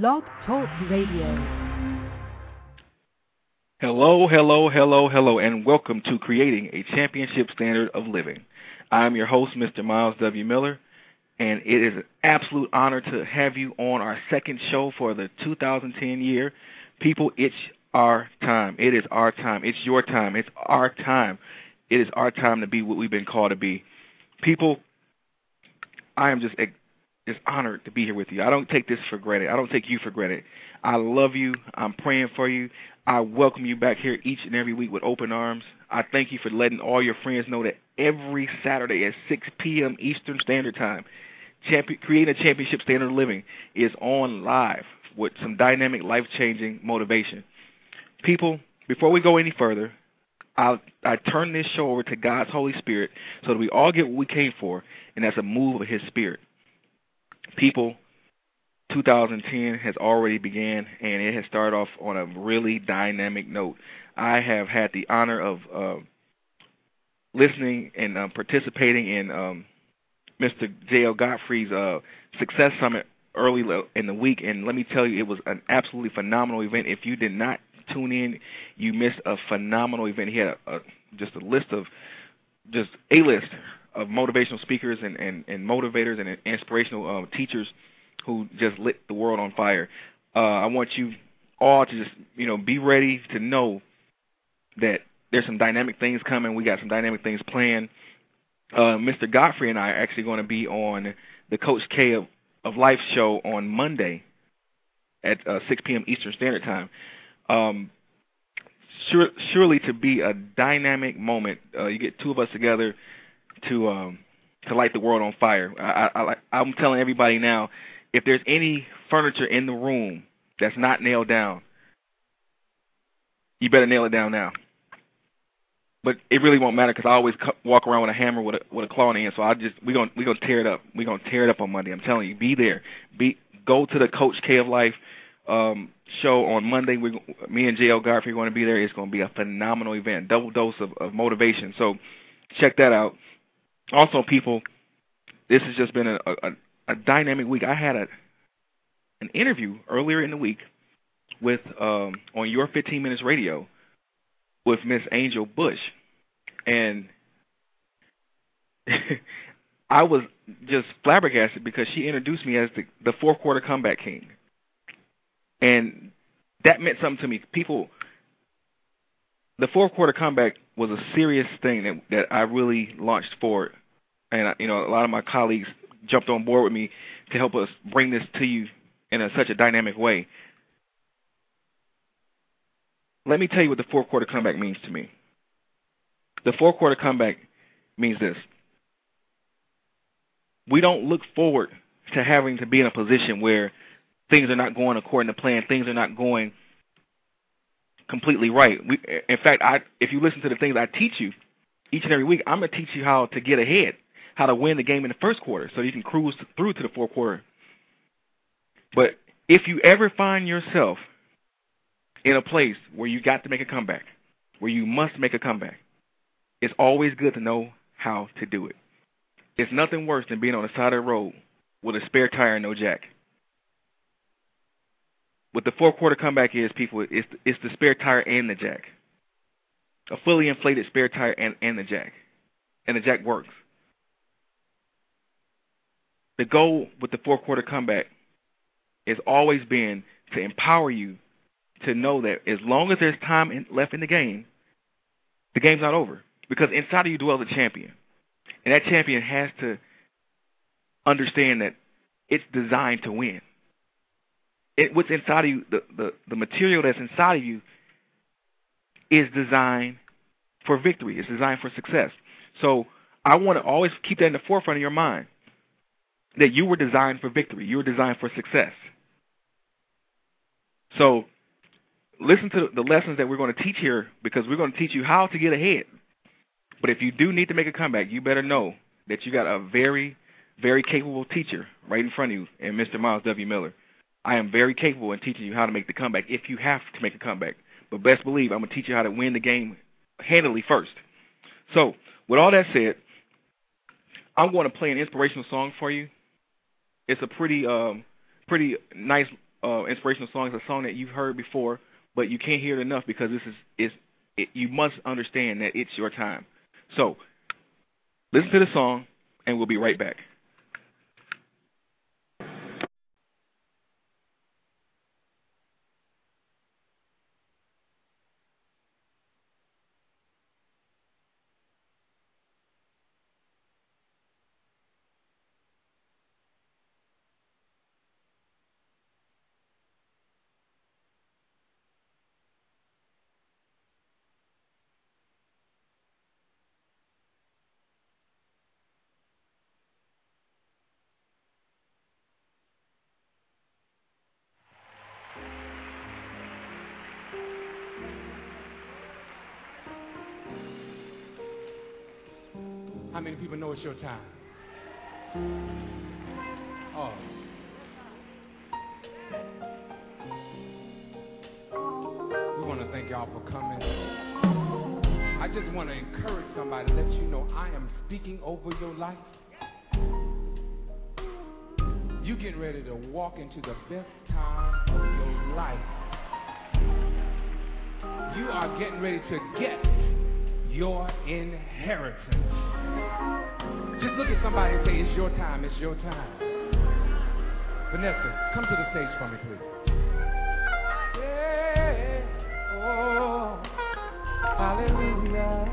Blog Talk Radio. Hello, hello, hello, hello, and welcome to Creating a Championship Standard of Living. I'm your host, Mr. Myles W. Miller, and it is an absolute honor to have you on our second show for the 2010 year. People, it's our time. It is our time. It's your time. It's our time. It is our time to be what we've been called to be. People, I am just just honored to be here with you. I don't take this for granted. I don't take you for granted. I love you. I'm praying for you. I welcome you back here each and every week with open arms. I thank you for letting all your friends know that every Saturday at 6 p.m. Eastern Standard Time, champion, creating a championship standard of living is on live with some dynamic, life-changing motivation. People, before we go any further, I I turn this show over to God's Holy Spirit so that we all get what we came for, and that's a move of His Spirit people 2010 has already began and it has started off on a really dynamic note. I have had the honor of uh, listening and um, participating in um, Mr. J.L. Godfrey's uh, Success Summit early in the week, and let me tell you, it was an absolutely phenomenal event. If you did not tune in, you missed a phenomenal event. He had a, a, just a list of just a list of motivational speakers and, and, and motivators and inspirational um, teachers who just lit the world on fire. Uh, I want you all to just you know be ready to know that there's some dynamic things coming. We got some dynamic things planned. Uh, Mr. Godfrey and I are actually going to be on the Coach K of, of Life show on Monday at uh, 6 p.m. Eastern Standard Time. Um, sure, surely to be a dynamic moment. Uh, you get two of us together to um, to light the world on fire. I, I, I'm telling everybody now, if there's any furniture in the room that's not nailed down, you better nail it down now. But it really won't matter because I always walk around with a hammer with a with a claw in the hand. So I just we gonna we gonna tear it up. We gonna tear it up on Monday. I'm telling you, be there. Be go to the Coach K of Life um, show on Monday. We me and JL are going to be there. It's going to be a phenomenal event, double dose of, of motivation. So check that out also, people, this has just been a, a, a dynamic week. I had a an interview earlier in the week with um, on your 15 Minutes Radio with Miss Angel Bush, and I was just flabbergasted because she introduced me as the, the fourth quarter comeback king, and that meant something to me. People, the fourth quarter comeback was a serious thing that that I really launched forward and you know a lot of my colleagues jumped on board with me to help us bring this to you in a, such a dynamic way. Let me tell you what the fourth quarter comeback means to me. The fourth quarter comeback means this. We don't look forward to having to be in a position where things are not going according to plan, things are not going completely right. We, in fact, I, if you listen to the things I teach you each and every week, I'm going to teach you how to get ahead how to win the game in the first quarter so you can cruise through to the fourth quarter. But if you ever find yourself in a place where you got to make a comeback, where you must make a comeback, it's always good to know how to do it. It's nothing worse than being on the side of the road with a spare tire and no jack. What the four quarter comeback is, people, it's, it's the spare tire and the jack. A fully inflated spare tire and, and the jack. And the jack works the goal with the four quarter comeback has always been to empower you to know that as long as there's time in, left in the game, the game's not over. Because inside of you dwells a champion. And that champion has to understand that it's designed to win. It, what's inside of you, the, the, the material that's inside of you, is designed for victory. It's designed for success. So I want to always keep that in the forefront of your mind that you were designed for victory. You were designed for success. So listen to the lessons that we're going to teach here because we're going to teach you how to get ahead. But if you do need to make a comeback, you better know that you got a very, very capable teacher right in front of you and Mr. Myles W. Miller. I am very capable in teaching you how to make the comeback if you have to make a comeback. But best believe I'm going to teach you how to win the game handily first. So, with all that said, I'm going to play an inspirational song for you it's a pretty um, pretty nice uh, inspirational song It's a song that you've heard before, but you can't hear it enough because this is is it, you must understand that it's your time. So listen to the song, and we'll be right back. Many people know it's your time? Oh. We want to thank y'all for coming. I just want to encourage somebody, let you know I am speaking over your life. You getting ready to walk into the best time of your life. You are getting ready to get your inheritance. Just look at somebody and say, It's your time, it's your time. Vanessa, come to the stage for me, please. Yeah, oh, hallelujah.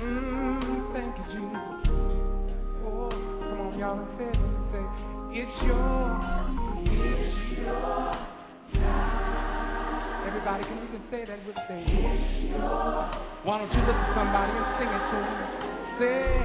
Mm, thank you, Jesus. Oh, come on, y'all, and say it. Say, it's your, it's your time. Everybody, can you can say that with me? It's your Why don't you look at somebody and sing it to them? Say,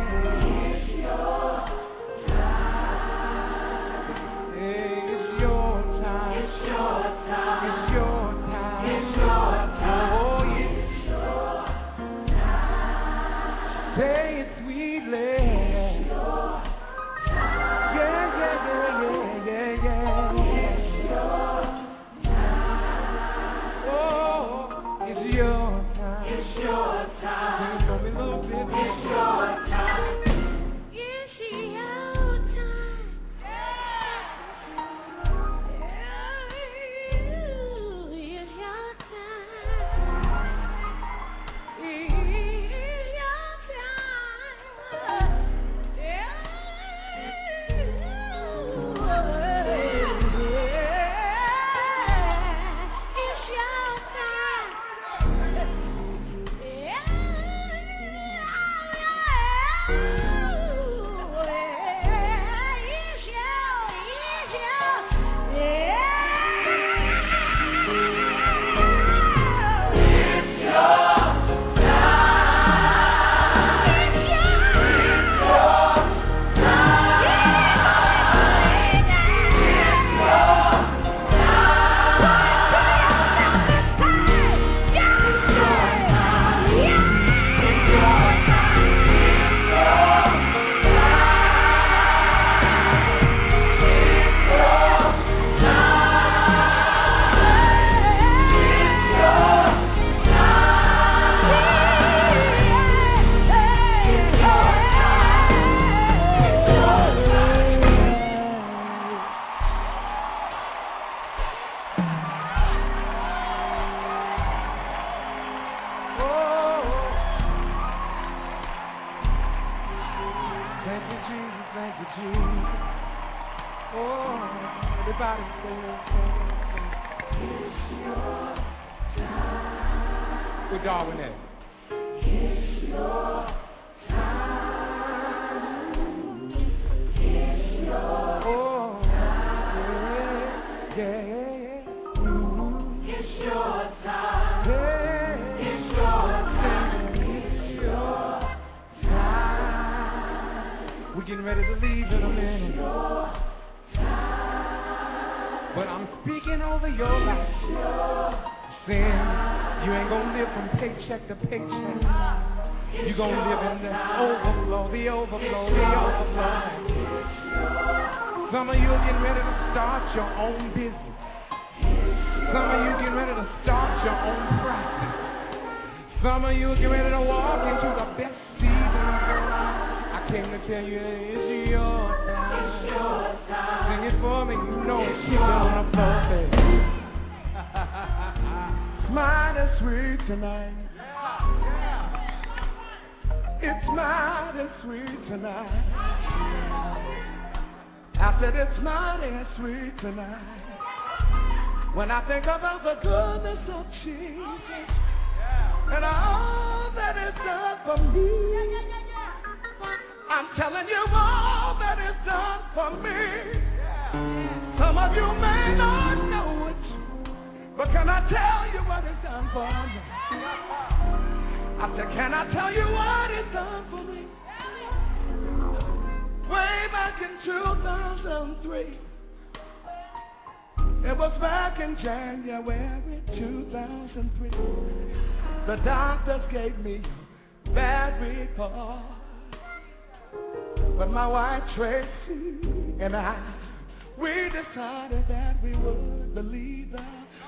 getting ready to leave in a minute. But I'm speaking over your life. Saying you ain't gonna live from paycheck to paycheck. You're gonna live in the overflow, the overflow, the overflow. Some of you are getting ready to start your own business. Some of you are getting ready to start your own practice. Some of you are getting ready to walk into the best season came to tell you it's your time. It's your time. Sing it for me, you know it's, it's your gonna forfeit. mighty sweet tonight. Yeah, yeah. It's mighty sweet tonight. I said it's mighty sweet tonight. When I think about the goodness of Jesus and all that is done for me. I'm telling you all that is done for me. Some of you may not know it, but can I tell you what is done for me? I said, can I tell you what is done for me? Way back in 2003. It was back in January 2003. The doctors gave me a bad report. But my wife Tracy and I, we decided that we would believe the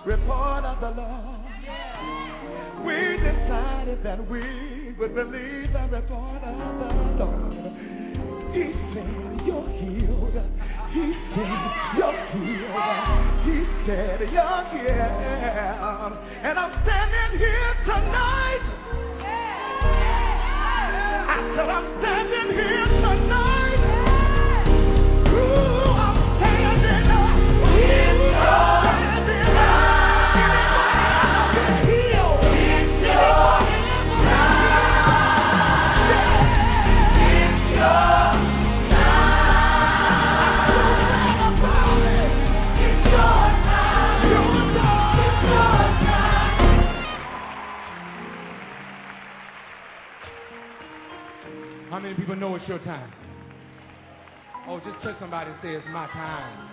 report of the Lord. We decided that we would believe the report of the Lord. He said, You're healed. He said, You're healed. He said, You're healed. And I'm standing here tonight. Said, I'm standing here tonight. People know it's your time? Oh, just touch somebody and say it's my time.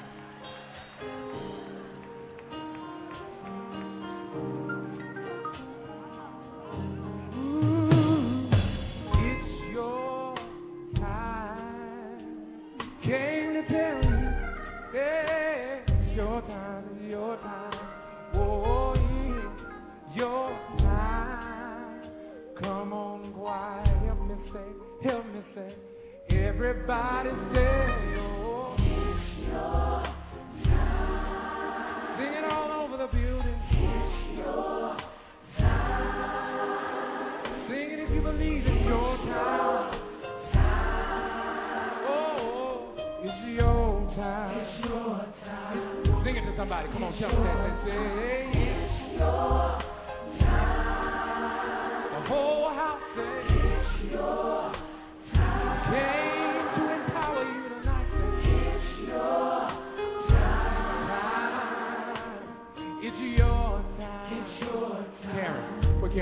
It's your time. Came to tell you, yeah, it's your time, your time. Say. Everybody say, oh, it's your time. Sing it all over the building. It's your Sing it if you believe it's your time. Oh, it's your time. It's your time. Sing it to somebody. Come on, them that. Say, it's your time. The whole house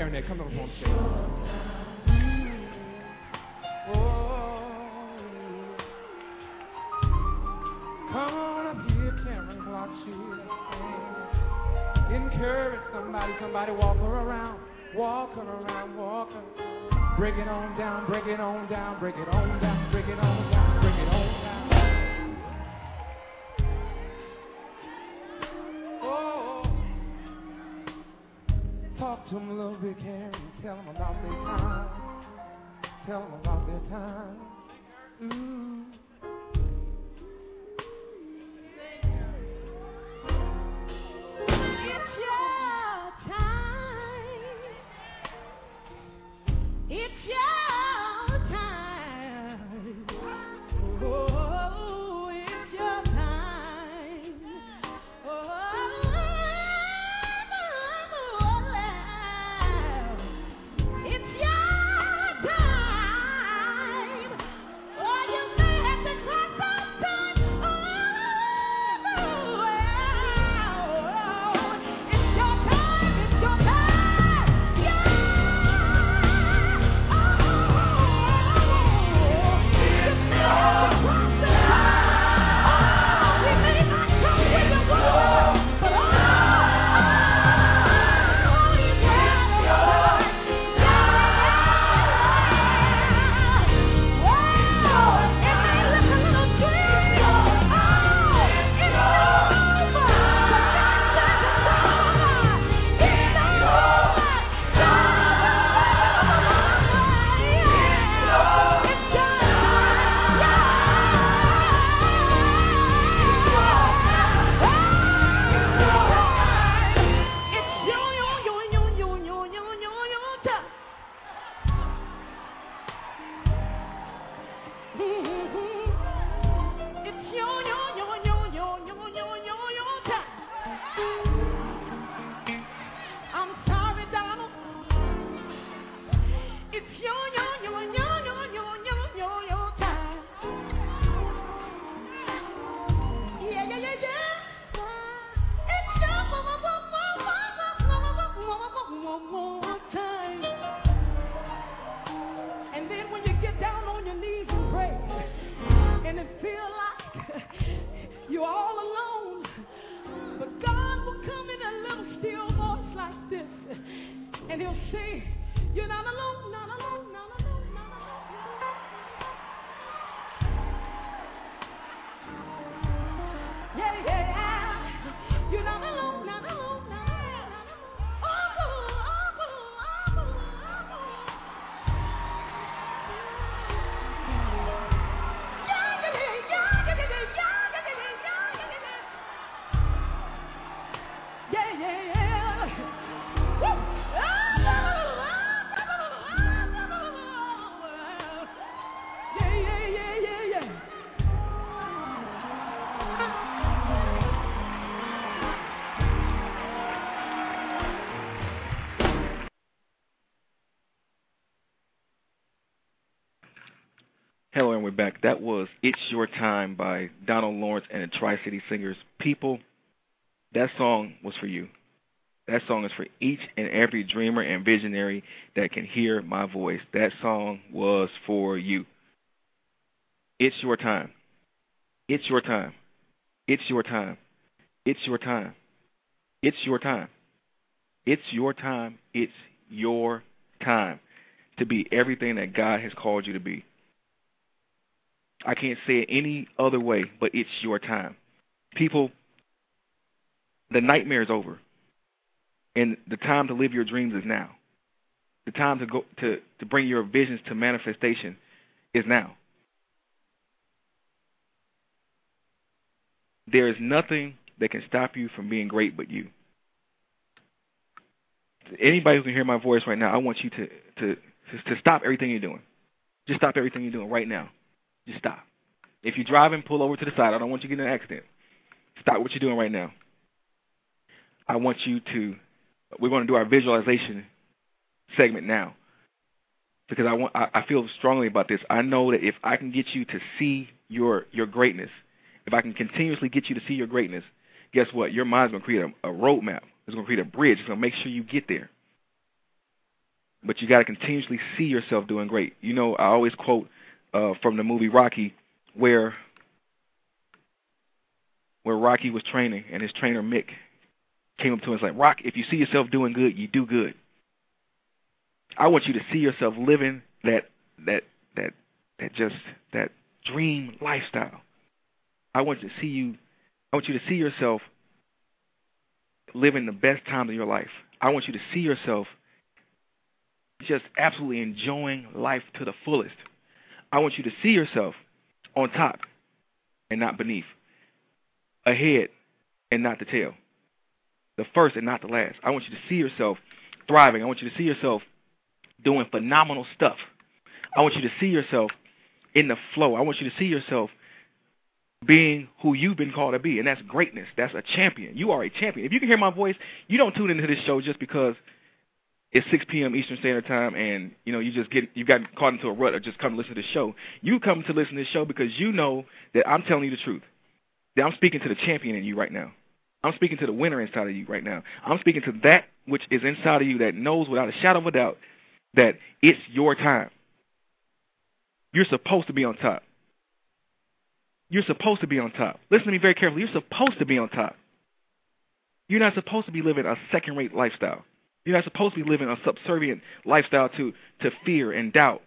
Karen, where Come on, on stage. Come on up here, Karen, watch you. Encourage somebody, somebody walk her around, walk her around, walk her. Break it on down, break it on down, break it on down, break it on down, a little. Tell them about their time. Tell them about their time. Ooh. Back. That was It's Your Time by Donald Lawrence and the Tri City Singers. People, that song was for you. That song is for each and every dreamer and visionary that can hear my voice. That song was for you. It's your time. It's your time. It's your time. It's your time. It's your time. It's your time. It's your time to be everything that God has called you to be. I can't say it any other way, but it's your time. People, the nightmare is over. And the time to live your dreams is now. The time to go to, to bring your visions to manifestation is now. There is nothing that can stop you from being great but you. Anybody who can hear my voice right now, I want you to to to stop everything you're doing. Just stop everything you're doing right now. Just stop. If you're driving, pull over to the side. I don't want you to get in an accident. Stop what you're doing right now. I want you to. We're going to do our visualization segment now because I want. I, feel strongly about this. I know that if I can get you to see your your greatness, if I can continuously get you to see your greatness, guess what? Your mind's going to create a, a roadmap. It's going to create a bridge. It's going to make sure you get there. But you got to continuously see yourself doing great. You know, I always quote uh, from the movie Rocky, where where Rocky was training, and his trainer Mick came up to him and was like, "Rock, if you see yourself doing good, you do good." I want you to see yourself living that that that that just that dream lifestyle. I want you to see you. I want you to see yourself living the best times of your life. I want you to see yourself just absolutely enjoying life to the fullest. I want you to see yourself on top and not beneath, ahead and not the tail, the first and not the last. I want you to see yourself thriving. I want you to see yourself doing phenomenal stuff. I want you to see yourself in the flow. I want you to see yourself being who you've been called to be, and that's greatness. That's a champion. You are a champion. If you can hear my voice, you don't tune into this show just because it's 6 p.m. Eastern Standard Time, and you know you just get you got caught into a rut or just come to listen to the show. You come to listen to the show because you know that I'm telling you the truth. That I'm speaking to the champion in you right now. I'm speaking to the winner inside of you right now. I'm speaking to that which is inside of you that knows without a shadow of a doubt that it's your time. You're supposed to be on top. You're supposed to be on top. Listen to me very carefully. You're supposed to be on top. You're not supposed to be living a second rate lifestyle. You're not supposed to be living a subservient lifestyle to, to fear and doubt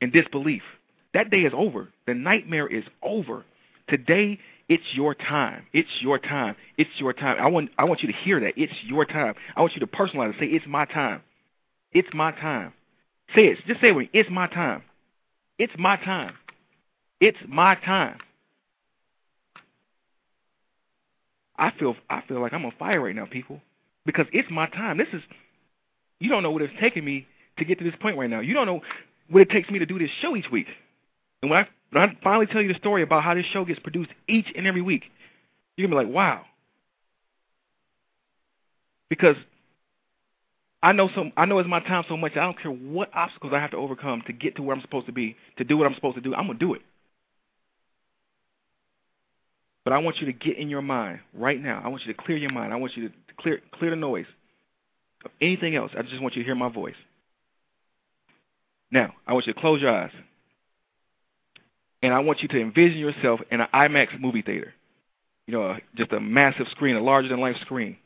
and disbelief. That day is over. The nightmare is over. Today, it's your time. It's your time. It's your time. I want, I want you to hear that. It's your time. I want you to personalize it. Say, it's my time. It's my time. Say it. Just say it with me. It's my time. It's my time. It's my time. I feel I feel like I'm on fire right now, people, because it's my time. This is you don't know what it's taking me to get to this point right now. You don't know what it takes me to do this show each week. And when I when I finally tell you the story about how this show gets produced each and every week, you're gonna be like, wow. Because I know some I know it's my time so much I don't care what obstacles I have to overcome to get to where I'm supposed to be, to do what I'm supposed to do, I'm gonna do it. But I want you to get in your mind right now. I want you to clear your mind. I want you to clear clear the noise of anything else. I just want you to hear my voice. Now, I want you to close your eyes. And I want you to envision yourself in an IMAX movie theater. You know, just a massive screen, a larger than life screen.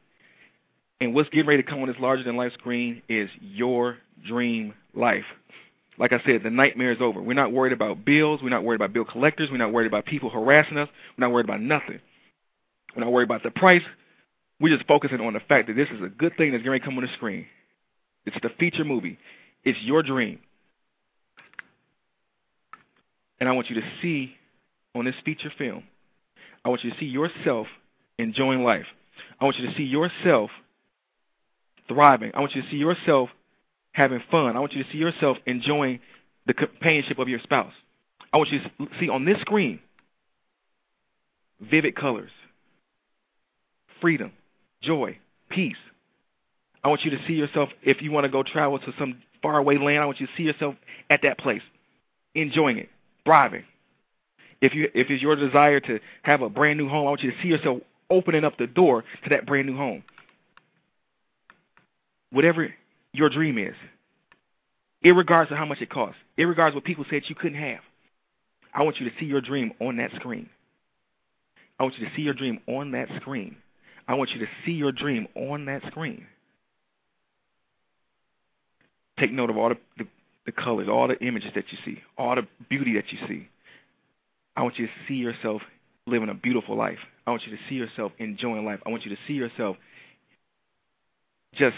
And what's getting ready to come on this larger than life screen is your dream life. Like I said, the nightmare is over. We're not worried about bills. We're not worried about bill collectors. We're not worried about people harassing us. We're not worried about nothing. We're not worried about the price. We're just focusing on the fact that this is a good thing that's going to come on the screen. It's the feature movie. It's your dream. And I want you to see on this feature film, I want you to see yourself enjoying life. I want you to see yourself thriving. I want you to see yourself having fun. I want you to see yourself enjoying the companionship of your spouse. I want you to see on this screen vivid colors, freedom, joy, peace. I want you to see yourself, if you want to go travel to some faraway land, I want you to see yourself at that place, enjoying it, thriving. If you if it's your desire to have a brand new home, I want you to see yourself opening up the door to that brand new home. Whatever your dream is, irregardless of how much it costs, irregardless of what people said you couldn't have, I want you to see your dream on that screen. I want you to see your dream on that screen. I want you to see your dream on that screen. Take note of all the, the, the colors, all the images that you see, all the beauty that you see. I want you to see yourself living a beautiful life. I want you to see yourself enjoying life. I want you to see yourself just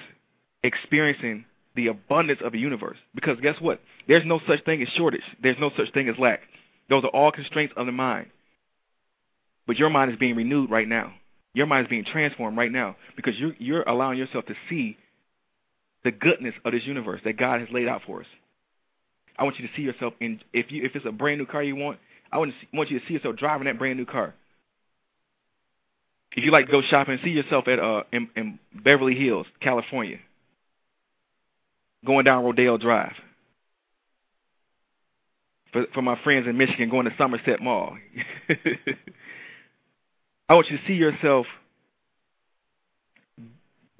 experiencing the abundance of the universe. Because guess what? There's no such thing as shortage. There's no such thing as lack. Those are all constraints of the mind. But your mind is being renewed right now. Your mind is being transformed right now because you're, you're allowing yourself to see the goodness of this universe that God has laid out for us. I want you to see yourself in if you if it's a brand new car you want, I want, see, want you to see yourself driving that brand new car. If you like to go shopping, see yourself at uh in, in Beverly Hills, California, going down Rodeo Drive. For for my friends in Michigan, going to Somerset Mall. I want you to see yourself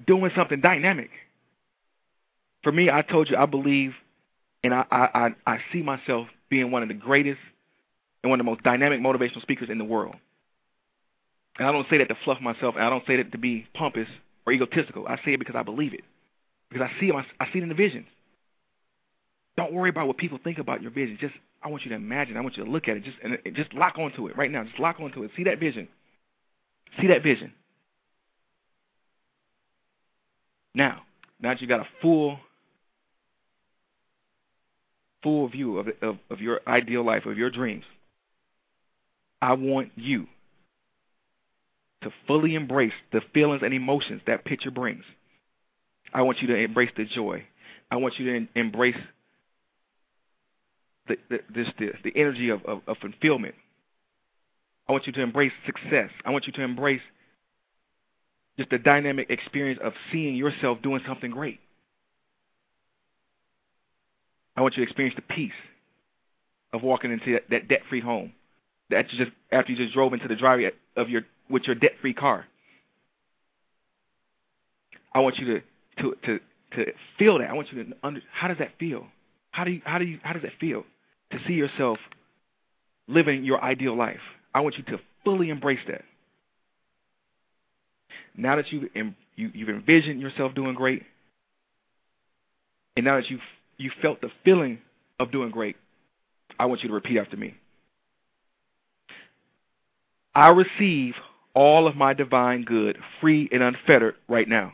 doing something dynamic. For me, I told you I believe, and I I I see myself being one of the greatest and one of the most dynamic motivational speakers in the world. And I don't say that to fluff myself, and I don't say that to be pompous or egotistical. I say it because I believe it. Because I see it, I see it in the visions. Don't worry about what people think about your vision. Just I want you to imagine. I want you to look at it. Just and just lock onto it right now. Just lock onto it. See that vision. See that vision. Now, now that you got a full full view of, of, of your ideal life, of your dreams, I want you to fully embrace the feelings and emotions that picture brings. I want you to embrace the joy. I want you to embrace the the, this, the, the energy of, of, of fulfillment. I want you to embrace success. I want you to embrace just the dynamic experience of seeing yourself doing something great. I want you to experience the peace of walking into that, that debt-free home that you just after you just drove into the driveway of your with your debt free car. I want you to to to to feel that. I want you to under how does that feel? How do you how do you how does that feel to see yourself living your ideal life? I want you to fully embrace that. Now that you you you've envisioned yourself doing great, and now that you've you felt the feeling of doing great, I want you to repeat after me. I receive all of my divine good free and unfettered right now.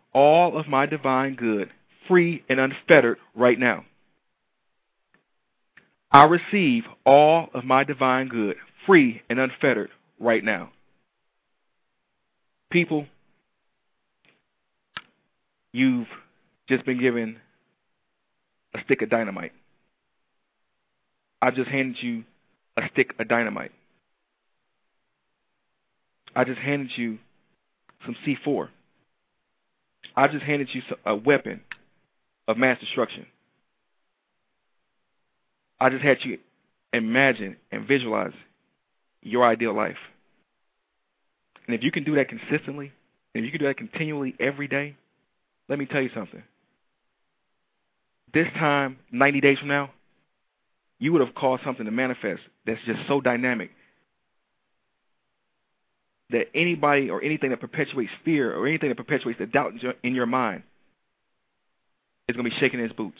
all of my divine good, free and unfettered, right now. I receive all of my divine good, free and unfettered, right now. People, you've just been given a stick of dynamite. I've just handed you a stick of dynamite. I just handed you some C4. I just handed you a weapon of mass destruction. I just had you imagine and visualize your ideal life. And if you can do that consistently, and if you can do that continually every day, let me tell you something. This time, 90 days from now, you would have caused something to manifest that's just so dynamic that anybody or anything that perpetuates fear or anything that perpetuates the doubt in your mind is going to be shaking its boots.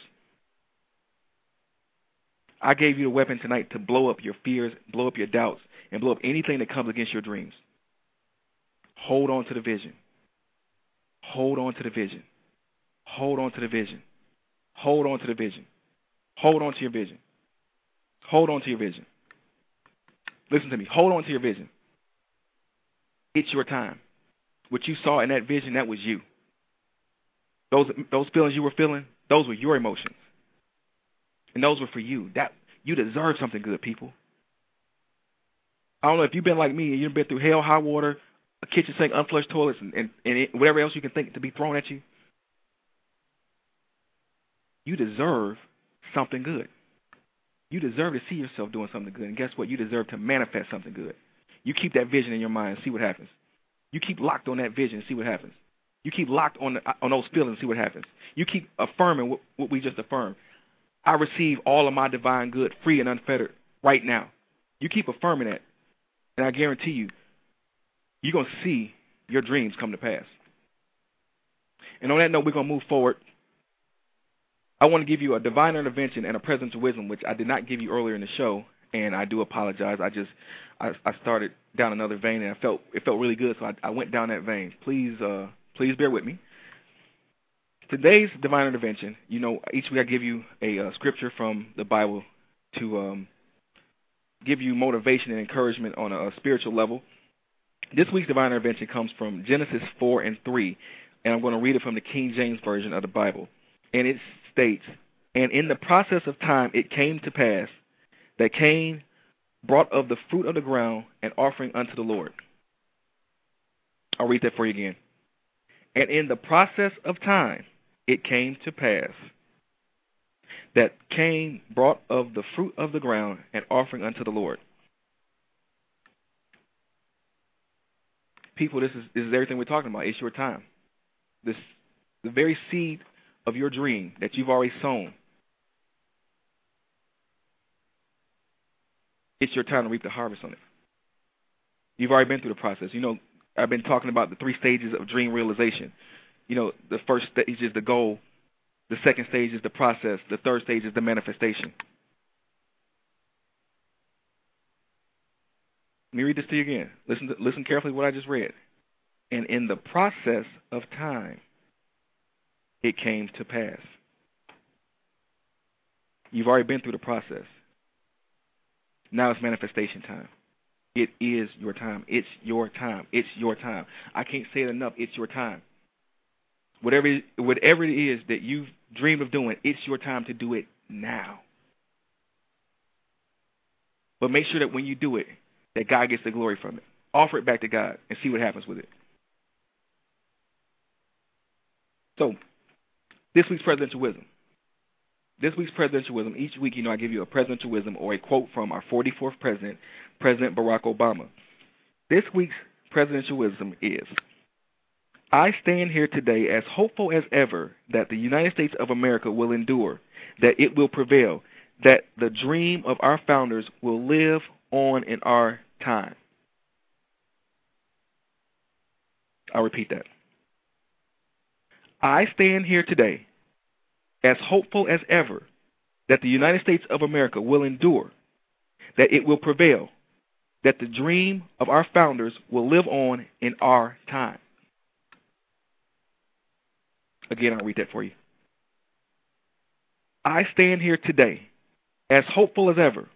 I gave you the weapon tonight to blow up your fears, blow up your doubts, and blow up anything that comes against your dreams. Hold on to the vision. Hold on to the vision. Hold on to the vision. Hold on to the vision. Hold on to your vision. Hold on to your vision. Listen to me. Hold on to your vision. It's your time. What you saw in that vision, that was you. Those those feelings you were feeling, those were your emotions. And those were for you. That you deserve something good, people. I don't know if you've been like me and you've been through hell, high water, a kitchen sink, unflushed toilets, and, and, and it, whatever else you can think to be thrown at you. You deserve something good. You deserve to see yourself doing something good. And guess what? You deserve to manifest something good. You keep that vision in your mind and see what happens. You keep locked on that vision and see what happens. You keep locked on the, on those feelings and see what happens. You keep affirming what, what we just affirmed. I receive all of my divine good free and unfettered right now. You keep affirming that, and I guarantee you, you're going to see your dreams come to pass. And on that note, we're going to move forward. I want to give you a divine intervention and a presence of wisdom, which I did not give you earlier in the show, and I do apologize. I just I, started down another vein, and I felt it felt really good, so I, I went down that vein. Please, uh, please bear with me. Today's divine intervention, you know, each week I give you a uh, scripture from the Bible to um, give you motivation and encouragement on a, a spiritual level. This week's divine intervention comes from Genesis 4 and 3, and I'm going to read it from the King James Version of the Bible. And it states, And in the process of time it came to pass that Cain brought of the fruit of the ground an offering unto the Lord. I'll read that for you again. And in the process of time it came to pass that Cain brought of the fruit of the ground an offering unto the Lord. People, this is, this is everything we're talking about. It's your time. This, the very seed of your dream that you've already sown it's your time to reap the harvest on it. You've already been through the process. You know, I've been talking about the three stages of dream realization. You know, the first stage is the goal, the second stage is the process, the third stage is the manifestation. Let me read this to you again. Listen, to, listen carefully to what I just read. And in the process of time, it came to pass. You've already been through the process. Now it's manifestation time. It is your time. It's your time. It's your time. I can't say it enough. It's your time. Whatever whatever it is that you've dreamed of doing, it's your time to do it now. But make sure that when you do it, that God gets the glory from it. Offer it back to God and see what happens with it. So, this week's presidential wisdom. This week's presidential wisdom, each week, you know, I give you a presidential wisdom or a quote from our 44th president, President Barack Obama. This week's presidential wisdom is I stand here today as hopeful as ever that the United States of America will endure, that it will prevail, that the dream of our founders will live on in our time. I'll repeat that. I stand here today as hopeful as ever that the United States of America will endure, that it will prevail, that the dream of our founders will live on in our time. Again, I'll read that for you. I stand here today as hopeful as ever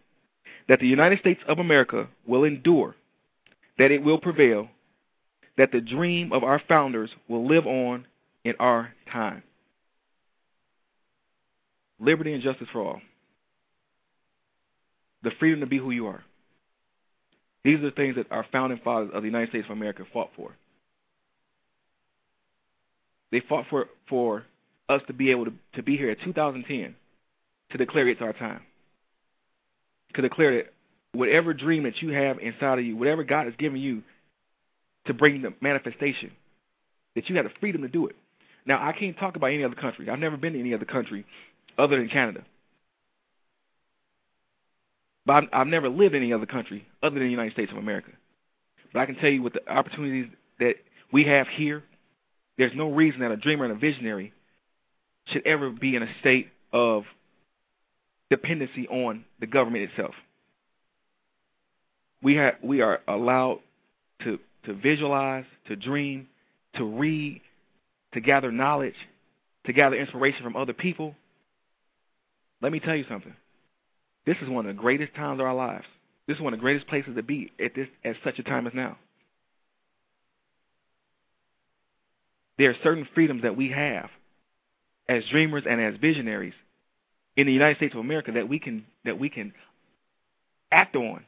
that the United States of America will endure, that it will prevail, that the dream of our founders will live on in our time liberty and justice for all, the freedom to be who you are. These are the things that our founding fathers of the United States of America fought for. They fought for for us to be able to to be here in 2010 to declare it's our time. To declare that whatever dream that you have inside of you, whatever God has given you to bring the manifestation, that you have the freedom to do it. Now, I can't talk about any other country. I've never been to any other country other than Canada. But I've, I've never lived in any other country other than the United States of America. But I can tell you with the opportunities that we have here, there's no reason that a dreamer and a visionary should ever be in a state of dependency on the government itself. We have we are allowed to to visualize, to dream, to read, to gather knowledge, to gather inspiration from other people. Let me tell you something. This is one of the greatest times of our lives. This is one of the greatest places to be at this at such a time as now. There are certain freedoms that we have as dreamers and as visionaries in the United States of America that we can that we can act on.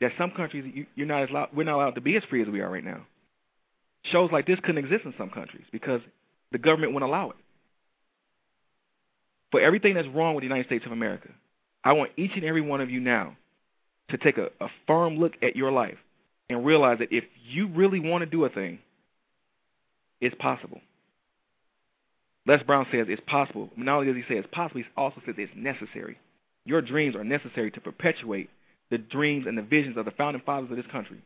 That some countries you, you're not as allowed, we're not allowed to be as free as we are right now. Shows like this couldn't exist in some countries because the government wouldn't allow it. For everything that's wrong with the United States of America, I want each and every one of you now to take a, a firm look at your life and realize that if you really want to do a thing, it's possible. Les Brown says it's possible. Not only does he say it's possible, he also says it's necessary. Your dreams are necessary to perpetuate the dreams and the visions of the founding fathers of this country.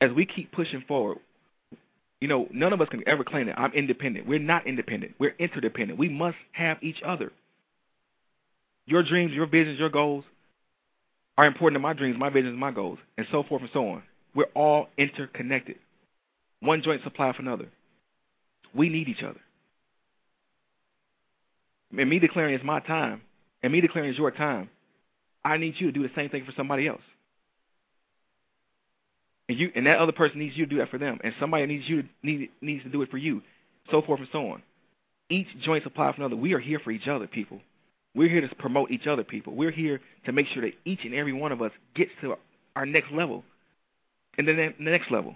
As we keep pushing forward, you know, none of us can ever claim that I'm independent. We're not independent. We're interdependent. We must have each other. Your dreams, your visions, your goals are important to my dreams, my visions, my goals, and so forth and so on. We're all interconnected. One joint supply for another. We need each other. And me declaring it's my time, and me declaring it's your time, I need you to do the same thing for somebody else. And you and that other person needs you to do that for them. And somebody needs you to need, needs to do it for you. So forth and so on. Each joint supply for another. We are here for each other, people. We're here to promote each other, people. We're here to make sure that each and every one of us gets to our next level. And then the next level.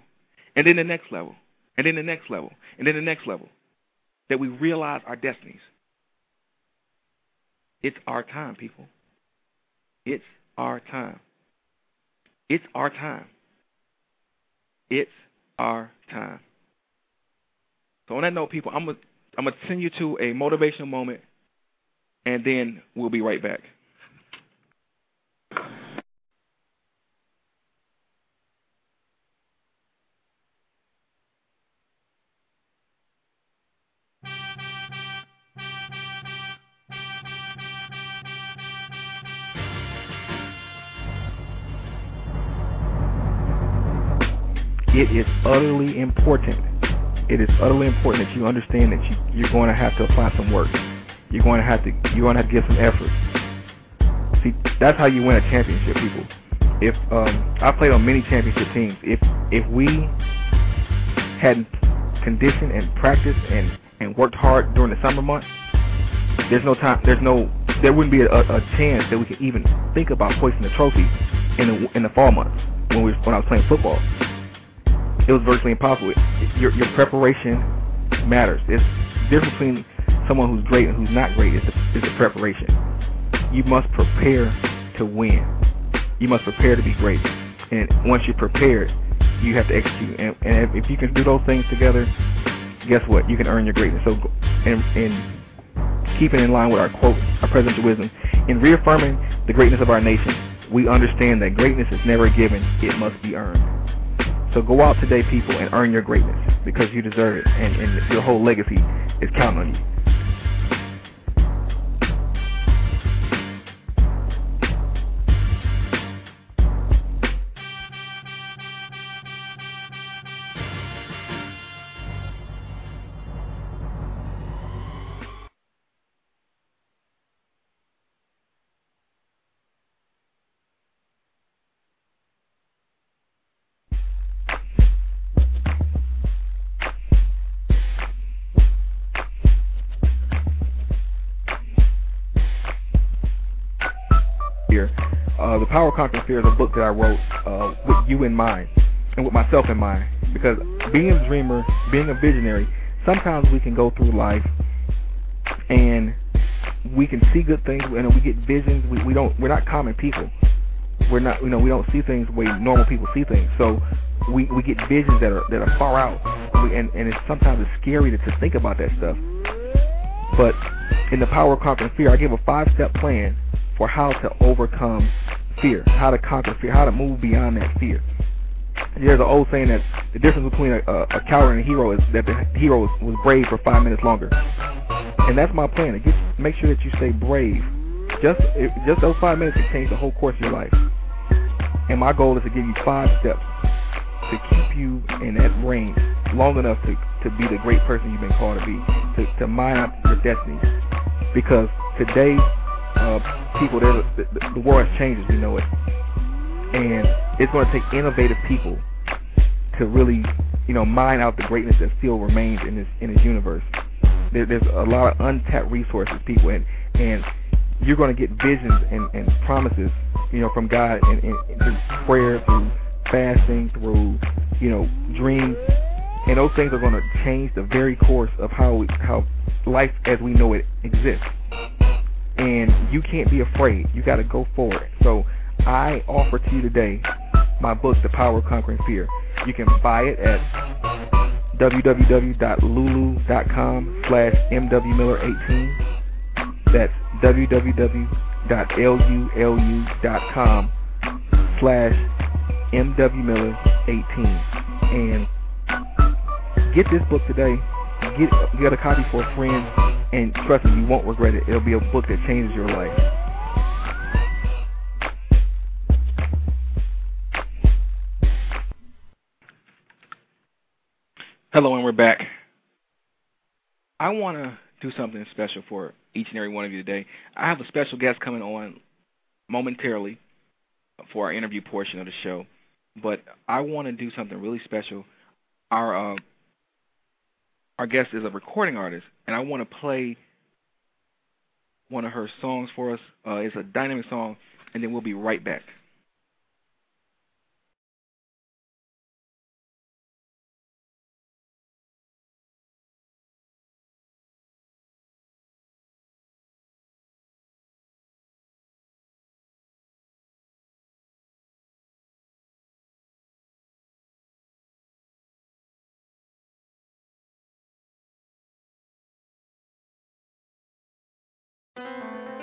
And then the next level. And then the next level. And then the next level. That we realize our destinies. It's our time, people. It's our time. It's our time. It's our time. So on that note, people, I'm gonna I'm gonna send you to a motivational moment, and then we'll be right back. It is utterly important. It is utterly important that you understand that you, you're going to have to apply some work. You're going to have to you're going to have to give some effort. See, that's how you win a championship, people. If um, I played on many championship teams, if if we hadn't conditioned and practiced and and worked hard during the summer months, there's no time. There's no. There wouldn't be a, a chance that we could even think about hoisting the trophy in the in the fall months when we when I was playing football it was virtually impossible. Your your preparation matters. It's difference between someone who's great and who's not great is the, the preparation. You must prepare to win. You must prepare to be great. And once you're prepared, you have to execute. And, and if, if you can do those things together, guess what? You can earn your greatness. So, and, and keeping in line with our quote, our presidential wisdom, in reaffirming the greatness of our nation, we understand that greatness is never given; it must be earned. So go out today, people, and earn your greatness because you deserve it, and, and your whole legacy is counting on you. Uh, The Power Conquering Fear is a book that I wrote uh, with you in mind and with myself in mind because being a dreamer, being a visionary, sometimes we can go through life and we can see good things and we get visions. We, we don't. We're not common people. We're not. You know, we don't see things the way normal people see things. So we we get visions that are that are far out, and and it's sometimes it's scary to, to think about that stuff. But in the power of conquering fear, I give a five-step plan for how to overcome fear, how to conquer fear, how to move beyond that fear. There's an old saying that the difference between a, a, a coward and a hero is that the hero was, was brave for five minutes longer. And that's my plan. Make sure that you stay brave. Just it, just those five minutes can change the whole course of your life. And my goal is to give you five steps to keep you in that range long enough to, to be the great person you've been called to be, to, to mine out your destiny. Because today, uh, people, the, the, world changes, we know it. And it's going to take innovative people to really, you know, mine out the greatness that still remains in this in this universe. There, there's a lot of untapped resources, people, and and you're going to get visions and, and promises, you know, from God and, and, and through prayer, through fasting, through, you know, dreams, and those things are going to change the very course of how we, how life as we know it exists. And you can't be afraid. You got to go forward. So I offer to you today my book, The Power of Conquering Fear. You can buy it at www.lulu.com slash mwmiller18. That's www.lulu.com slash mwmiller18. And get this book today. Get, get a copy for a friend, and trust me, you won't regret it. It'll be a book that changes your life. Hello, and we're back. I want to do something special for each and every one of you today. I have a special guest coming on momentarily for our interview portion of the show, but I want to do something really special. Our uh, our guest is a recording artist, and I want to play one of her songs for us. Uh, it's a dynamic song, and then we'll be right back.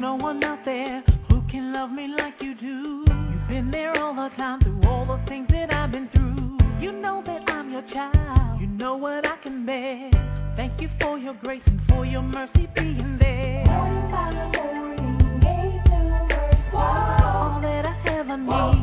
no one out there who can love me like you do. You've been there all the time through all the things that I've been through. You know that I'm your child. You know what I can bear. Thank you for your grace and for your mercy being there. All that I ever need,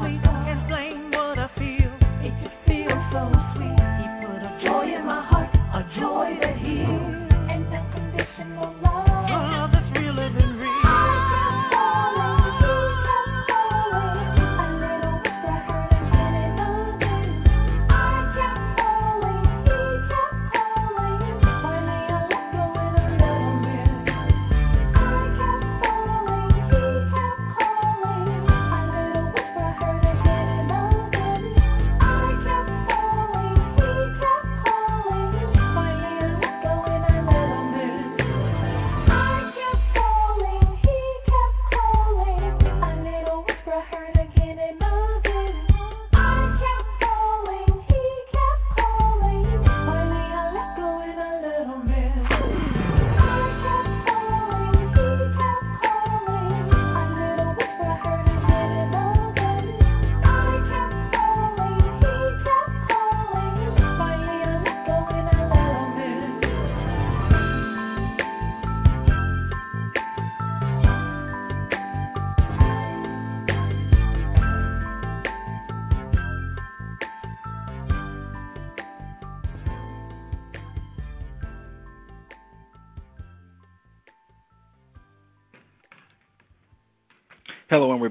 made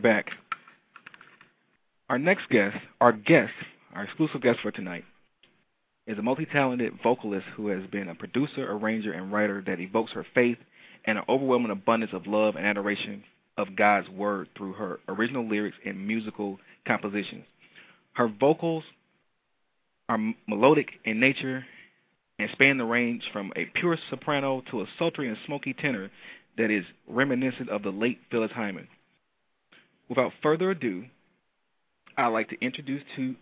back. Our next guest, our guest, our exclusive guest for tonight, is a multi-talented vocalist who has been a producer, arranger, and writer that evokes her faith and an overwhelming abundance of love and adoration of God's Word through her original lyrics and musical compositions. Her vocals are melodic in nature and span the range from a pure soprano to a sultry and smoky tenor that is reminiscent of the late Phyllis Hyman. Without further ado, I'd like to introduce to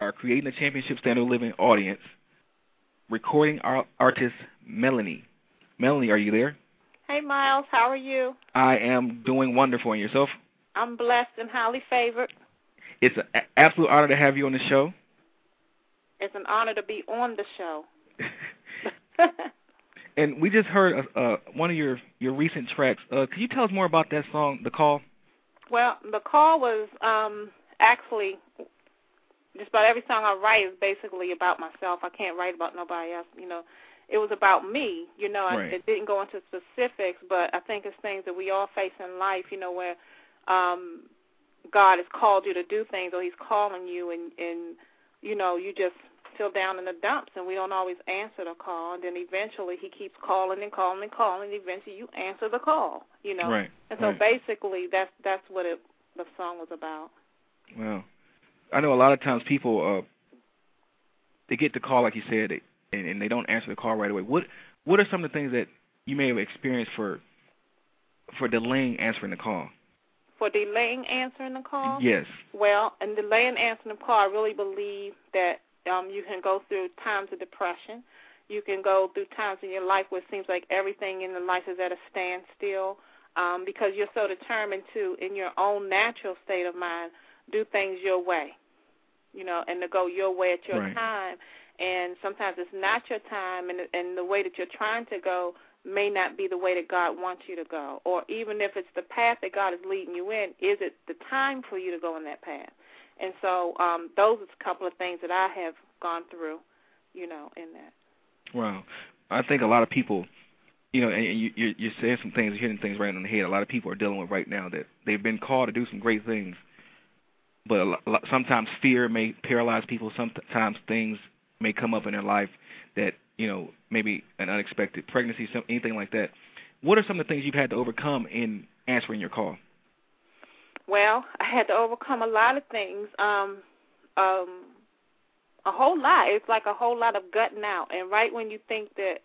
our Creating the Championship Standard of Living audience, recording ar- artist Melanie. Melanie, are you there? Hey, Myles, how are you? I am doing wonderful. And yourself? I'm blessed and highly favored. It's an absolute honor to have you on the show. It's an honor to be on the show. and we just heard uh, uh, one of your, your recent tracks. Uh, could you tell us more about that song, The Call? Well, the call was um actually just about every song I write is basically about myself. I can't write about nobody else, you know. It was about me, you know. Right. I, it didn't go into specifics, but I think it's things that we all face in life, you know, where um God has called you to do things or he's calling you and and you know, you just feel down in the dumps and we don't always answer the call and then eventually he keeps calling and calling and calling and eventually you answer the call, you know. Right. And so right. basically that's that's what it the song was about. Well, I know a lot of times people uh they get the call like you said, and, and they don't answer the call right away. What what are some of the things that you may have experienced for for delaying answering the call? For delaying answering the call? Yes. Well, in delaying answering the call, I really believe that um you can go through times of depression. You can go through times in your life where it seems like everything in the life is at a standstill um, because you're so determined to, in your own natural state of mind, do things your way, you know, and to go your way at your Right. time. And sometimes it's not your time, and and the way that you're trying to go may not be the way that God wants you to go. Or even if it's the path that God is leading you in, is it the time for you to go in that path? And so um, those are a couple of things that I have gone through, you know, in that. Wow. I think a lot of people, you know, and you, you're, you're saying some things, you're hitting things right on the head. A lot of people are dealing with right now that they've been called to do some great things, but a lot, sometimes fear may paralyze people. Sometimes things may come up in their life that you know maybe an unexpected pregnancy, some anything like that. What are some of the things you've had to overcome in answering your call? Well, I had to overcome a lot of things. Um, um, a whole lot. It's like a whole lot of gutting out. And right when you think that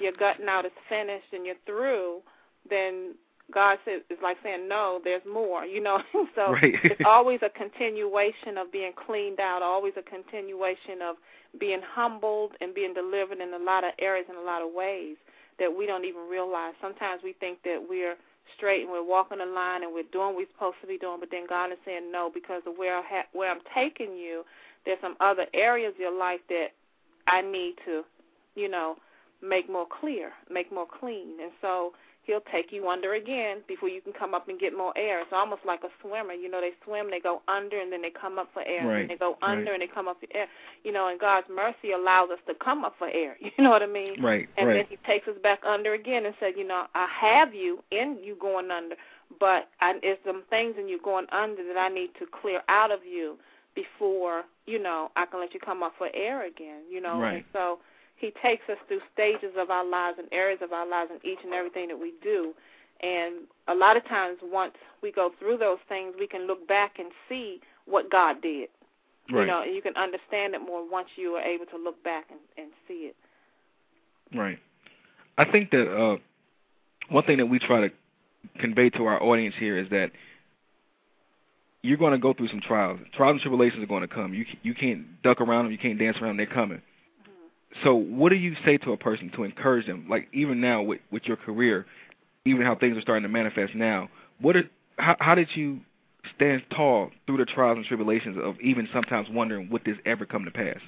your gutting out is finished and you're through, then God says it's like saying no, there's more, you know. so Right. it's always a continuation of being cleaned out, always a continuation of being humbled and being delivered in a lot of areas in a lot of ways that we don't even realize. Sometimes we think that we're straight and we're walking the line and we're doing what we're supposed to be doing, but then God is saying no because of where I where I'm taking you. There's some other areas of your life that I need to, you know, make more clear, make more clean, and so he'll take you under again before you can come up and get more air. It's almost like a swimmer. You know, they swim, they go under, and then they come up for air. Right, And they go under, right. and they come up for air. You know, and God's mercy allows us to come up for air. You know what I mean? Right, And right. then he takes us back under again and says, you know, I have you in you going under, but I, it's some things in you going under that I need to clear out of you before, you know, I can let you come up for air again, you know. Right. And so he takes us through stages of our lives and areas of our lives in each and everything that we do. And a lot of times, once we go through those things, we can look back and see what God did. Right. You know, you can understand it more once you are able to look back and, and see it. Right. I think that uh, one thing that we try to convey to our audience here is that you're going to go through some trials. Trials and tribulations are going to come. You you can't duck around them. You can't dance around them. They're coming. So, what do you say to a person to encourage them? Like even now with with your career, even how things are starting to manifest now. What are, how how did you stand tall through the trials and tribulations of even sometimes wondering would this ever come to pass?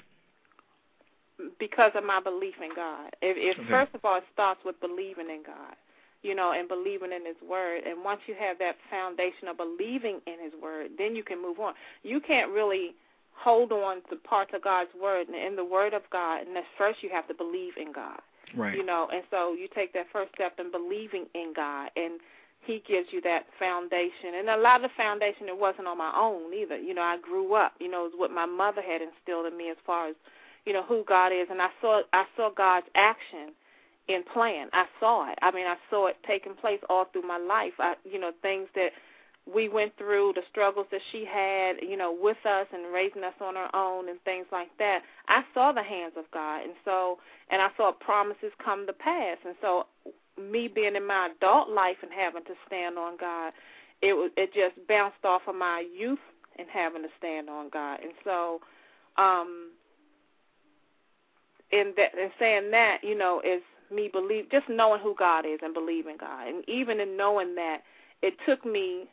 because of my belief in God. If, if Okay. first of all, it starts with believing in God, you know, and believing in His Word. And once you have that foundation of believing in His Word, then you can move on. You can't really hold on to parts of God's Word and in the Word of God, and that's first you have to believe in God, Right. you know. And so you take that first step in believing in God, and He gives you that foundation. And a lot of the foundation it wasn't on my own either. You know, I grew up. You know, it was what my mother had instilled in me as far as you know who God is, and I saw I saw God's action in plan. I saw it. I mean, I saw it taking place all through my life. I, you know, things that we went through, the struggles that she had, you know, with us and raising us on her own and things like that. I saw the hands of God, and so and I saw promises come to pass, and so me being in my adult life and having to stand on God, it it just bounced off of my youth and having to stand on God, and so. um in that in saying that, you know, is me believe just knowing who God is and believing God. And even in knowing that, it took me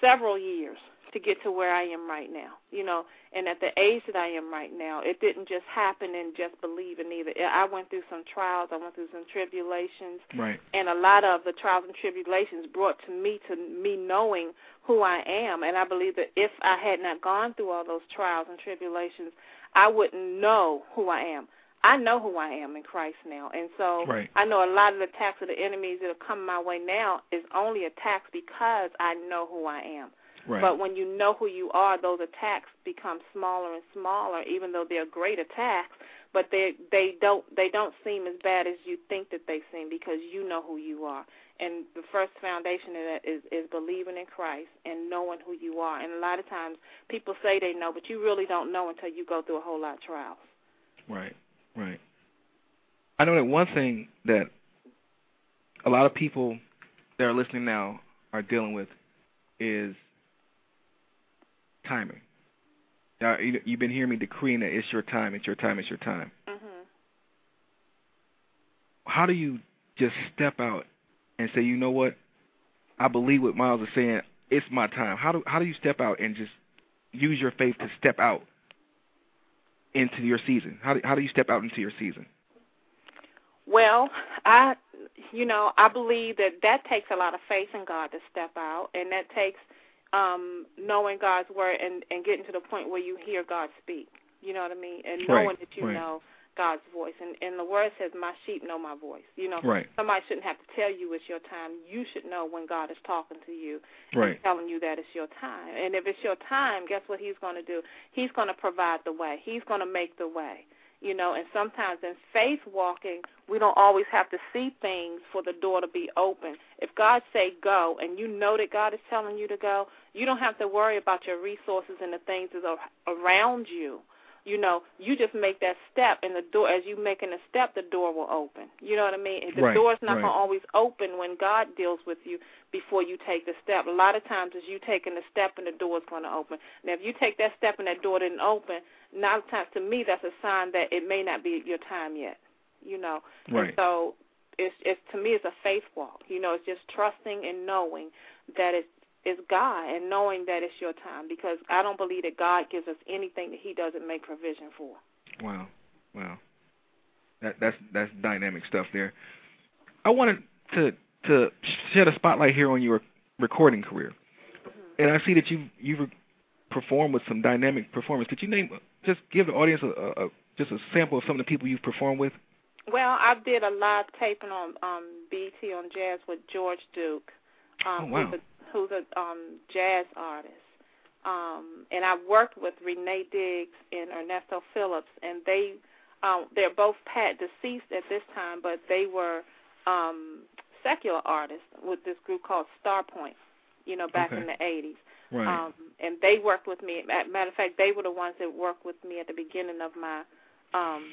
several years to get to where I am right now. You know, and at the age that I am right now, it didn't just happen and just believing either. I went through some trials, I went through some tribulations, Right. and a lot of the trials and tribulations brought to me to me knowing who I am. And I believe that if I had not gone through all those trials and tribulations, I wouldn't know who I am. I know who I am in Christ now, and so Right. I know a lot of the attacks of the enemies that have come my way now is only attacks because I know who I am. Right. But when you know who you are, those attacks become smaller and smaller, even though they're great attacks. But they they don't they don't seem as bad as you think that they seem because you know who you are. And the first foundation of that is is believing in Christ and knowing who you are. And a lot of times people say they know, but you really don't know until you go through a whole lot of trials. Right, right. I know that one thing that a lot of people that are listening now are dealing with is timing. Now, you- you've been hearing me decreeing that it's your time, it's your time, it's your time. Mhm. How do you just step out and say, you know what? I believe what Myles is saying. It's my time. How do how do you step out and just use your faith to step out into your season? How do how do you step out into your season? Well, I, you know, I believe that that takes a lot of faith in God to step out, and that takes um knowing God's word and and getting to the point where you hear God speak. You know what I mean? And Right, knowing that you right. know God's voice. And and the word says, "My sheep know my voice." You know, Right. somebody shouldn't have to tell you it's your time. You should know when God is talking to you Right. and telling you that it's your time. And if it's your time, guess what He's going to do? He's going to provide the way. He's going to make the way you know and sometimes in faith walking we don't always have to see things for the door to be open if god say go and you know that god is telling you to go you don't have to worry about your resources and the things that are around you you know, you just make that step, and the door, as you making a step, the door will open. You know what I mean? The right, door's not right. going to always open when God deals with you before you take the step. A lot of times, it's you taking the step, and the door's going to open. Now, if you take that step and that door didn't open, nine times to me, that's a sign that it may not be your time yet. You know, Right. and so it's it's to me, it's a faith walk. You know, it's just trusting and knowing that it's it's God and knowing that it's your time because I don't believe that God gives us anything that He doesn't make provision for. Wow, wow, that that's that's dynamic stuff there. I wanted to to shed a spotlight here on your recording career, and I see that you you've performed with some dynamic performers. Could you name just give the audience a, a, just a sample of some of the people you've performed with? Well, I did a live taping on um BET on Jazz with George Duke, um, Oh, wow. a who's a um jazz artist. Um and I worked with Renee Diggs and Ernesto Phillips and they um they're both pat deceased at this time, but they were um secular artists with this group called Starpoint, you know, back Okay. in the eighties. Right. Um, and they worked with me. ma- Matter of fact, they were the ones that worked with me at the beginning of my um,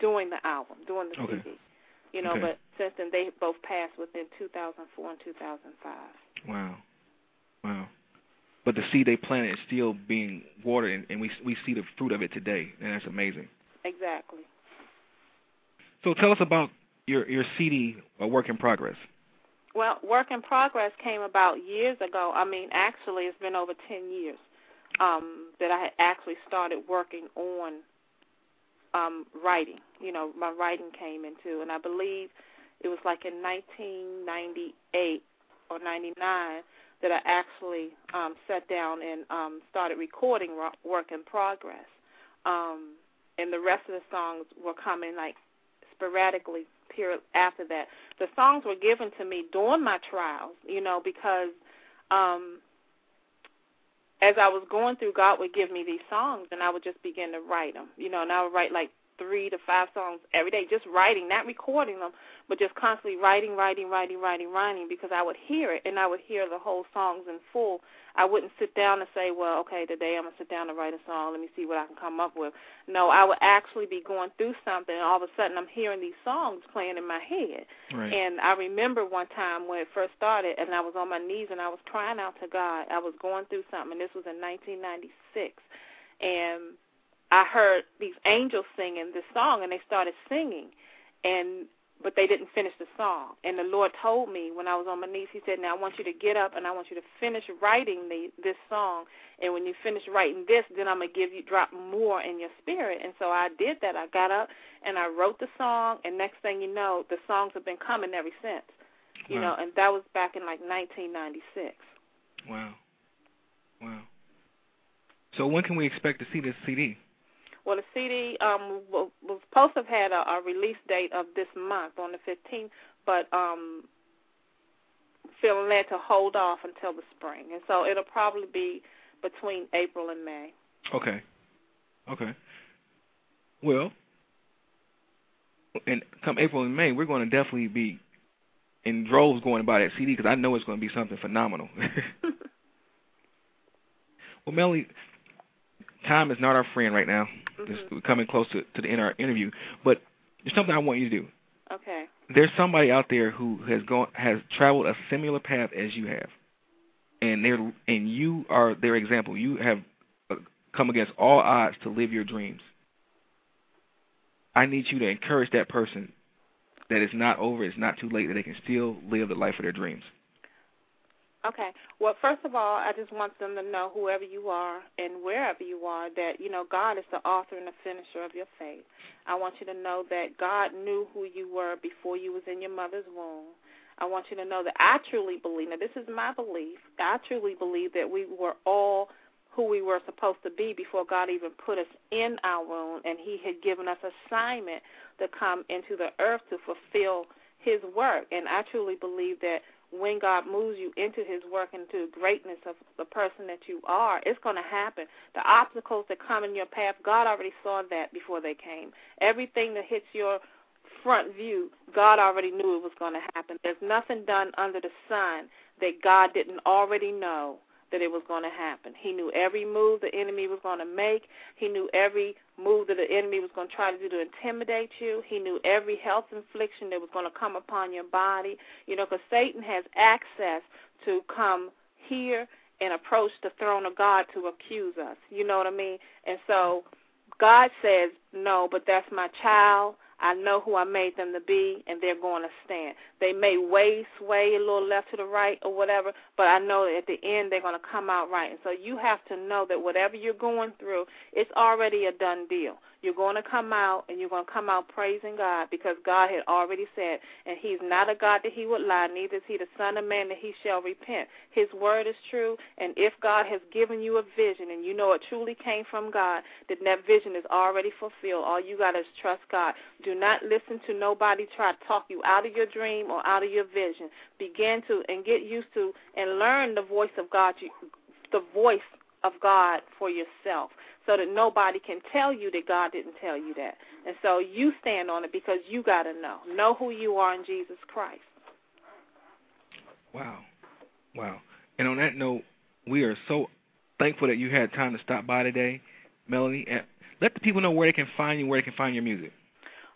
doing the album, doing the Okay. CD. You know, Okay. but since then they both passed within 2004 and 2005. Wow, wow. But the seed they planted is still being watered, and, and we we see the fruit of it today, and that's amazing. Exactly. So tell us about your your CD, a work in progress. Well, Work in Progress came about years ago. I mean, actually, it's been over 10 years um, that I had actually started working on um, writing. You know, my writing came into, and I believe it was like in 1998 or 99 that I actually um, sat down and um, started recording Work in Progress. Um, and the rest of the songs were coming like sporadically period after that. The songs were given to me during my trials, you know, because um as I was going through, God would give me these songs, and I would just begin to write them, you know, and I would write like three to five songs every day, just writing, not recording them, but just constantly writing, writing, writing, writing, writing, because I would hear it, and I would hear the whole songs in full. I wouldn't sit down and say, well, okay, today I'm going to sit down and write a song. Let me see what I can come up with. No, I would actually be going through something, and all of a sudden I'm hearing these songs playing in my head. Right. And I remember one time when it first started, and I was on my knees and I was crying out to God. I was going through something. And this was in 1996, and I heard these angels singing this song, and they started singing, and but they didn't finish the song. And the Lord told me when I was on my knees, He said, "Now I want you to get up and I want you to finish writing the, this song. And when you finish writing this, then I'm gonna give you drop more in your spirit." And so I did that. I got up and I wrote the song, and next thing you know, the songs have been coming ever since. You Wow. know, and that was back in like 1996. Wow. Wow. So when can we expect to see this CD? Well, the CD um, was, supposed to have had a, a release date of this month on the 15th, but um, feeling led to hold off until the spring, and so it'll probably be between April and May. Okay. Okay. Well, and come April and May, we're going to definitely be in droves going to buy that CD because I know it's going to be something phenomenal. well, Melly, time is not our friend right now. It's Mhm. we're coming close to, to the end of our interview, but there's something I want you to do. Okay. There's somebody out there who has gone has traveled a similar path as you have, and they're and you are their example. You have uh, come against all odds to live your dreams. I need you to encourage that person that it's not over, it's not too late, that they can still live the life of their dreams. Okay. Well, first of all, I just want them to know, whoever you are and wherever you are, that you know God is the author and the finisher of your faith. I want you to know that God knew who you were before you was in your mother's womb. I want you to know that I truly believe. Now, this is my belief. I truly believe that we were all who we were supposed to be before God even put us in our womb, and He had given us assignment to come into the earth to fulfill His work. And I truly believe that when God moves you into His work, into the greatness of the person that you are, it's going to happen. The obstacles that come in your path, God already saw that before they came. Everything that hits your front view, God already knew it was going to happen. There's nothing done under the sun that God didn't already know that it was going to happen. He knew every move the enemy was going to make. He knew every move that the enemy was going to try to do to intimidate you. He knew every health infliction that was going to come upon your body. You know, because Satan has access to come here and approach the throne of God to accuse us. You know what I mean? And so God says, no, but that's my child. I know who I made them to be, and they're going to stand. They may way sway a little left to the right or whatever, but I know that at the end they're going to come out right. And so you have to know that whatever you're going through, it's already a done deal. You're going to come out, and you're going to come out praising God because God had already said, and He's not a God that He would lie, neither is He the Son of Man that He shall repent. His word is true, and if God has given you a vision, and you know it truly came from God, then that vision is already fulfilled. All you got is trust God. Do not listen to nobody try to talk you out of your dream or out of your vision. Begin to and get used to and learn the voice of God, the voice of God for yourself so that nobody can tell you that God didn't tell you that. And so you stand on it because you got to know. Know who you are in Jesus Christ. Wow. Wow. And on that note, we are so thankful that you had time to stop by today, Melanie. And let the people know where they can find you, where they can find your music.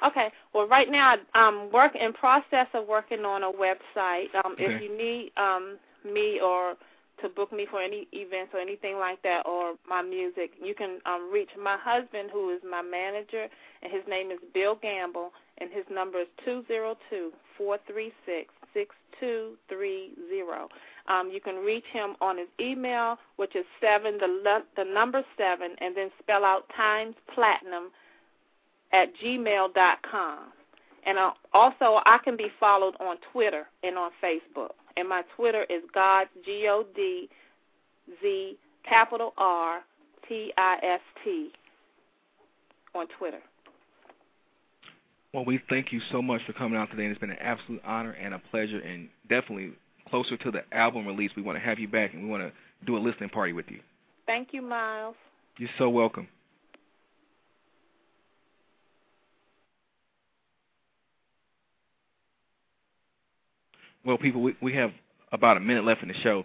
Okay. Well, right now I'm work in process of working on a website. Um, okay. If you need um, me or to book me for any events or anything like that or my music, you can um, reach my husband, who is my manager, and his name is Bill Gamble, and his number is two zero two four three six six two three zero. Um, you can reach him on his email, which is seven the the number seven, and then spell out times platinum at gmail dot com. And uh, also, I can be followed on Twitter and on Facebook and my Twitter is God's G O D Z capital R T I S T on Twitter. Well, we thank you so much for coming out today. And it's been an absolute honor and a pleasure, and definitely closer to the album release, we want to have you back and we want to do a listening party with you. Thank you, Myles. You're so welcome. Well, people, we, we have about a minute left in the show,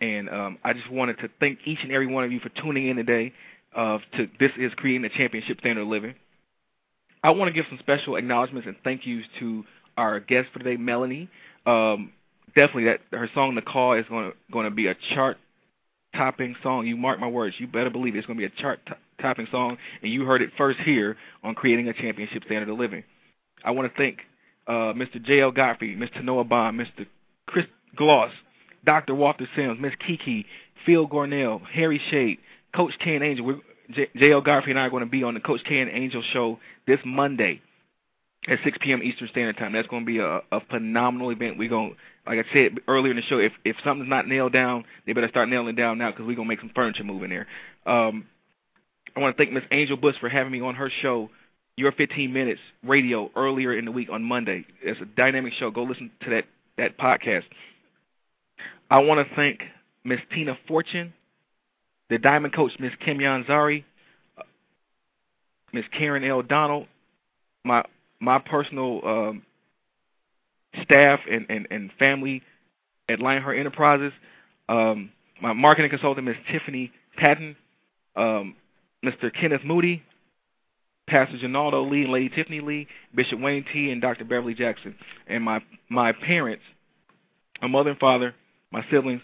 and um, I just wanted to thank each and every one of you for tuning in today. Uh, to this is creating a championship standard of living. I want to give some special acknowledgments and thank yous to our guest for today, Melanie. Um, definitely, that her song "The Call" is going to going to be a chart-topping song. You mark my words. You better believe it. it's going to be a chart-topping song, and you heard it first here on creating a championship standard of living. I want to thank uh, Mr. J.L. Godfrey, Mr. Noah Bond, Mr. Chris Gloss, Dr. Walter Sims, Miss Kiki, Phil Gornell, Harry Shade, Coach K and Angel. J.L. Godfrey and I are going to be on the Coach K and Angel show this Monday at 6 p.m. Eastern Standard Time. That's going to be a, a phenomenal event. We're going, like I said earlier in the show, if if something's not nailed down, they better start nailing down now because we're going to make some furniture move in there. Um, I want to thank Miss Angel Bush for having me on her show your 15 Minutes radio earlier in the week on Monday. It's a dynamic show. Go listen to that, that podcast. I want to thank Miss Tina Fortune, the Diamond Coach Miss Kim Yanzari, Miss Karen L. Donald, my my personal um, staff and, and, and family at Lionheart Enterprises, um, my marketing consultant Miss Tiffany Patton, um, Mr. Kenneth Moody, Pastor Janaldo Lee and Lady Tiffany Lee, Bishop Wayne T, and Dr. Beverly Jackson, and my my parents, my mother and father, my siblings,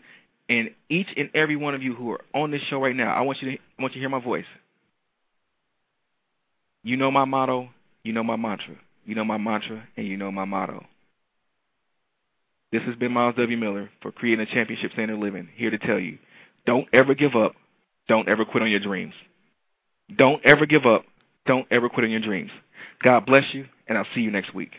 and each and every one of you who are on this show right now. I want you to I want you to hear my voice. You know my motto, you know my mantra, you know my mantra, and you know my motto. This has been Myles W. Miller for Creating a Championship Standard Living, here to tell you, don't ever give up. Don't ever quit on your dreams. Don't ever give up. Don't ever quit on your dreams. God bless you, and I'll see you next week.